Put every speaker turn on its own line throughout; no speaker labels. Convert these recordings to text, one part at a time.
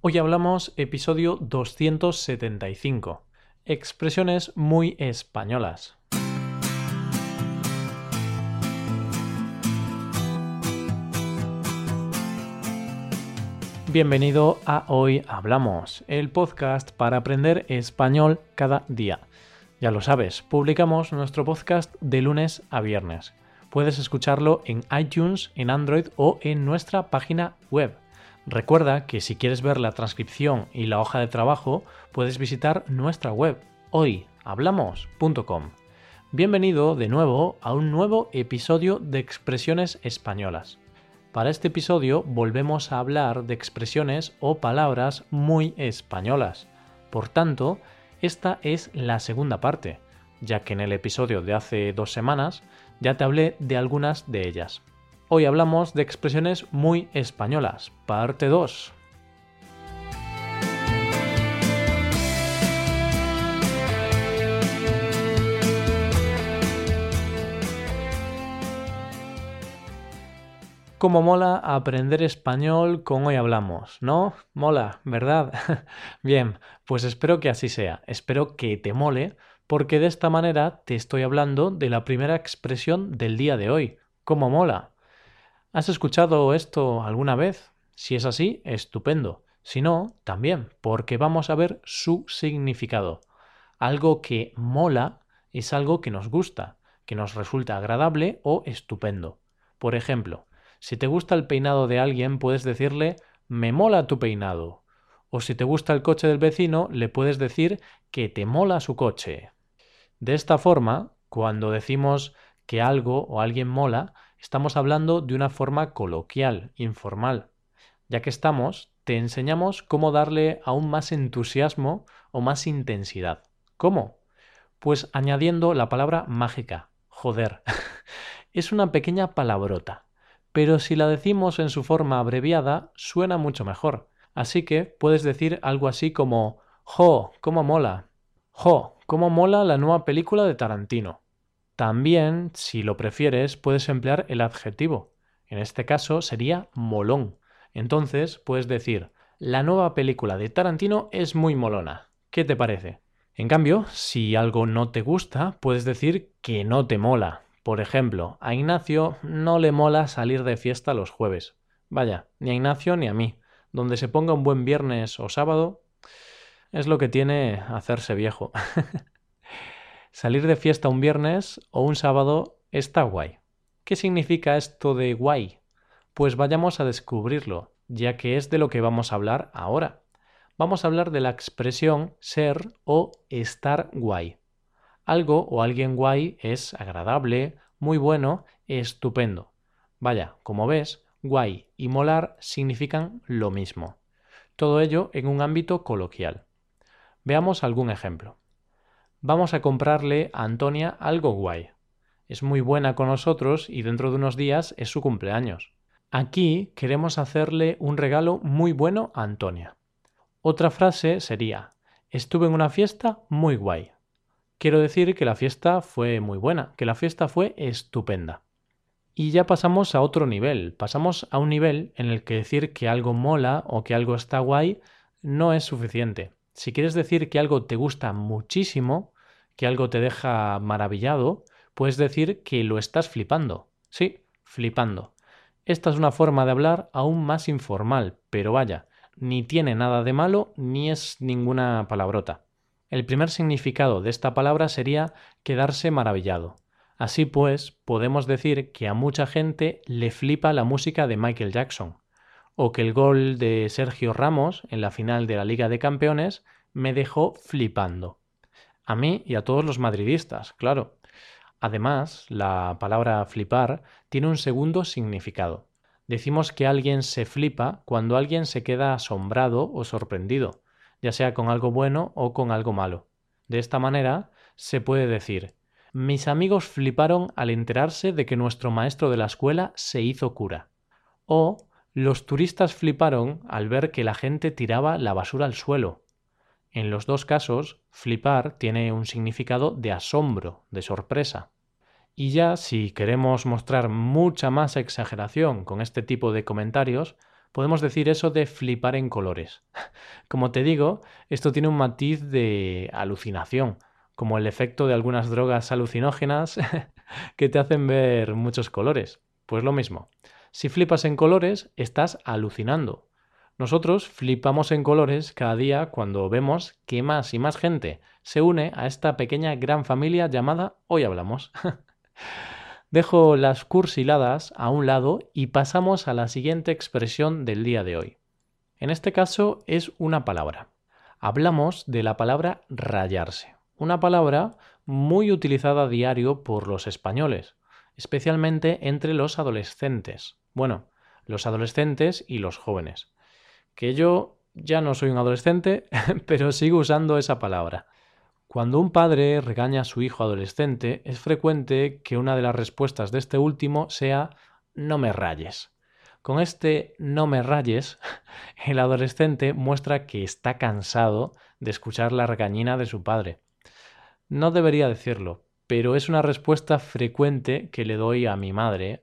Hoy hablamos episodio 275. Expresiones muy españolas. Bienvenido a Hoy Hablamos, el podcast para aprender español cada día. Ya lo sabes, publicamos nuestro podcast de lunes a viernes. Puedes escucharlo en iTunes, en Android o en nuestra página web Recuerda que si quieres ver la transcripción y la hoja de trabajo, puedes visitar nuestra web hoyhablamos.com. Bienvenido de nuevo a un nuevo episodio de Expresiones Españolas. Para este episodio volvemos a hablar de expresiones o palabras muy españolas. Por tanto, esta es la segunda parte, ya que en el episodio de hace dos semanas ya te hablé de algunas de ellas. Hoy hablamos de expresiones muy españolas, parte 2. Como mola aprender español con hoy hablamos, ¿no? Mola, ¿verdad? Bien, pues espero que así sea, espero que te mole, porque de esta manera te estoy hablando de la primera expresión del día de hoy. ¿Cómo mola? ¿Has escuchado esto alguna vez? Si es así, estupendo. Si no, también, porque vamos a ver su significado. Algo que mola es algo que nos gusta, que nos resulta agradable o estupendo. Por ejemplo, si te gusta el peinado de alguien, puedes decirle me mola tu peinado. O si te gusta el coche del vecino, le puedes decir que te mola su coche. De esta forma, cuando decimos que algo o alguien mola, estamos hablando de una forma coloquial, informal. Ya que estamos, te enseñamos cómo darle aún más entusiasmo o más intensidad. ¿Cómo? Pues añadiendo la palabra mágica, joder. es una pequeña palabrota, pero si la decimos en su forma abreviada, suena mucho mejor. Así que puedes decir algo así como Jo, cómo mola. Jo, cómo mola la nueva película de Tarantino. También, si lo prefieres, puedes emplear el adjetivo. En este caso sería molón. Entonces puedes decir, la nueva película de Tarantino es muy molona. ¿Qué te parece? En cambio, si algo no te gusta, puedes decir que no te mola. Por ejemplo, a Ignacio no le mola salir de fiesta los jueves. Vaya, ni a Ignacio ni a mí. Donde se ponga un buen viernes o sábado, es lo que tiene hacerse viejo. Salir de fiesta un viernes o un sábado está guay. ¿Qué significa esto de guay? Pues vayamos a descubrirlo, ya que es de lo que vamos a hablar ahora. Vamos a hablar de la expresión ser o estar guay. Algo o alguien guay es agradable, muy bueno, estupendo. Vaya, como ves, guay y molar significan lo mismo. Todo ello en un ámbito coloquial. Veamos algún ejemplo. Vamos a comprarle a Antonia algo guay. Es muy buena con nosotros y dentro de unos días es su cumpleaños. Aquí queremos hacerle un regalo muy bueno a Antonia. Otra frase sería, estuve en una fiesta muy guay. Quiero decir que la fiesta fue muy buena, que la fiesta fue estupenda. Y ya pasamos a otro nivel, pasamos a un nivel en el que decir que algo mola o que algo está guay no es suficiente. Si quieres decir que algo te gusta muchísimo, que algo te deja maravillado, puedes decir que lo estás flipando. Sí, flipando. Esta es una forma de hablar aún más informal, pero vaya, ni tiene nada de malo ni es ninguna palabrota. El primer significado de esta palabra sería quedarse maravillado. Así pues, podemos decir que a mucha gente le flipa la música de Michael Jackson, o que el gol de Sergio Ramos en la final de la Liga de Campeones me dejó flipando. A mí y a todos los madridistas, claro. Además, la palabra flipar tiene un segundo significado. Decimos que alguien se flipa cuando alguien se queda asombrado o sorprendido, ya sea con algo bueno o con algo malo. De esta manera, se puede decir mis amigos fliparon al enterarse de que nuestro maestro de la escuela se hizo cura. O los turistas fliparon al ver que la gente tiraba la basura al suelo. En los dos casos, flipar tiene un significado de asombro, de sorpresa. Y ya si queremos mostrar mucha más exageración con este tipo de comentarios, Podemos decir eso de flipar en colores. Como te digo, esto tiene un matiz de alucinación, como el efecto de algunas drogas alucinógenas que te hacen ver muchos colores. Pues lo mismo. Si flipas en colores, estás alucinando. Nosotros flipamos en colores cada día cuando vemos que más y más gente se une a esta pequeña gran familia llamada Hoy Hablamos. Dejo las cursiladas a un lado y pasamos a la siguiente expresión del día de hoy. En este caso es una palabra. Hablamos de la palabra rayarse, una palabra muy utilizada a diario por los españoles, especialmente entre los adolescentes. Bueno, los adolescentes y los jóvenes. Que yo ya no soy un adolescente, pero sigo usando esa palabra. Cuando un padre regaña a su hijo adolescente, es frecuente que una de las respuestas de este último sea no me rayes. Con este no me rayes, el adolescente muestra que está cansado de escuchar la regañina de su padre. No debería decirlo, pero es una respuesta frecuente que le doy a mi madre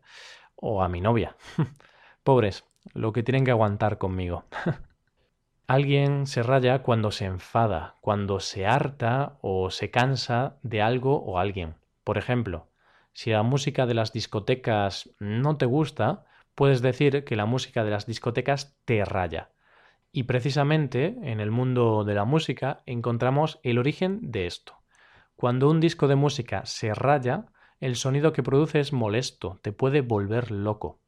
o a mi novia. Pobres, lo que tienen que aguantar conmigo. Alguien se raya cuando se enfada, cuando se harta o se cansa de algo o alguien. Por ejemplo, si la música de las discotecas no te gusta, puedes decir que la música de las discotecas te raya. Y precisamente en el mundo de la música encontramos el origen de esto. Cuando un disco de música se raya, el sonido que produce es molesto, te puede volver loco.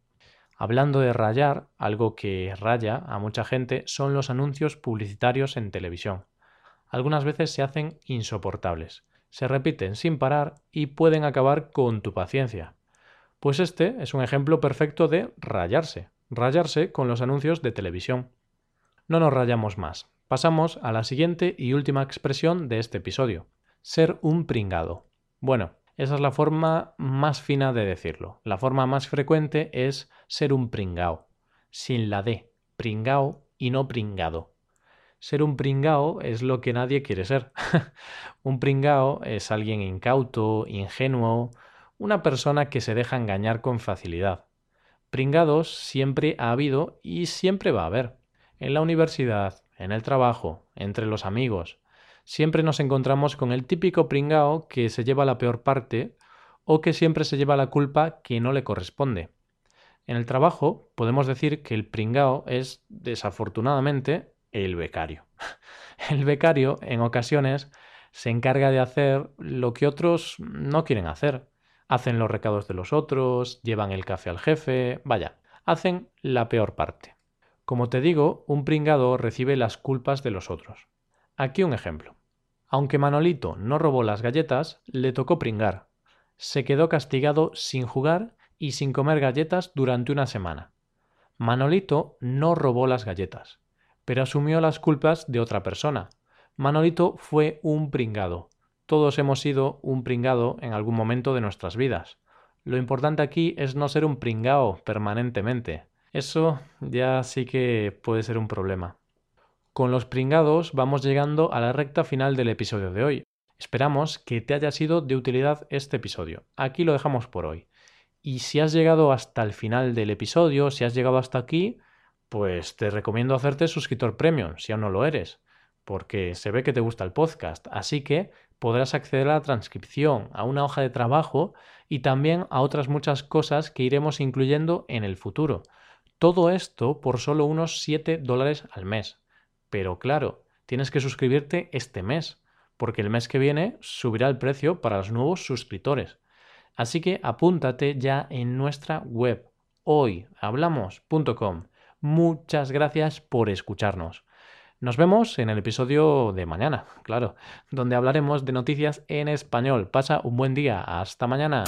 Hablando de rayar, algo que raya a mucha gente son los anuncios publicitarios en televisión. Algunas veces se hacen insoportables, se repiten sin parar y pueden acabar con tu paciencia. Pues este es un ejemplo perfecto de rayarse, rayarse con los anuncios de televisión. No nos rayamos más. Pasamos a la siguiente y última expresión de este episodio. Ser un pringado. Bueno, esa es la forma más fina de decirlo. La forma más frecuente es ser un pringao, sin la D, pringao y no pringado. Ser un pringao es lo que nadie quiere ser. un pringao es alguien incauto, ingenuo, una persona que se deja engañar con facilidad. Pringados siempre ha habido y siempre va a haber. En la universidad, en el trabajo, entre los amigos, siempre nos encontramos con el típico pringao que se lleva la peor parte o que siempre se lleva la culpa que no le corresponde. En el trabajo podemos decir que el pringao es, desafortunadamente, el becario. El becario, en ocasiones, se encarga de hacer lo que otros no quieren hacer. Hacen los recados de los otros, llevan el café al jefe, vaya, hacen la peor parte. Como te digo, un pringado recibe las culpas de los otros. Aquí un ejemplo. Aunque Manolito no robó las galletas, le tocó pringar. Se quedó castigado sin jugar y sin comer galletas durante una semana. Manolito no robó las galletas, pero asumió las culpas de otra persona. Manolito fue un pringado. Todos hemos sido un pringado en algún momento de nuestras vidas. Lo importante aquí es no ser un pringao permanentemente. Eso ya sí que puede ser un problema. Con los pringados vamos llegando a la recta final del episodio de hoy. Esperamos que te haya sido de utilidad este episodio. Aquí lo dejamos por hoy. Y si has llegado hasta el final del episodio, si has llegado hasta aquí, pues te recomiendo hacerte suscriptor premium, si aún no lo eres, porque se ve que te gusta el podcast. Así que podrás acceder a la transcripción, a una hoja de trabajo y también a otras muchas cosas que iremos incluyendo en el futuro. Todo esto por solo unos 7 dólares al mes. Pero claro, tienes que suscribirte este mes, porque el mes que viene subirá el precio para los nuevos suscriptores. Así que apúntate ya en nuestra web hoyhablamos.com. Muchas gracias por escucharnos. Nos vemos en el episodio de mañana, claro, donde hablaremos de noticias en español. Pasa un buen día. Hasta mañana.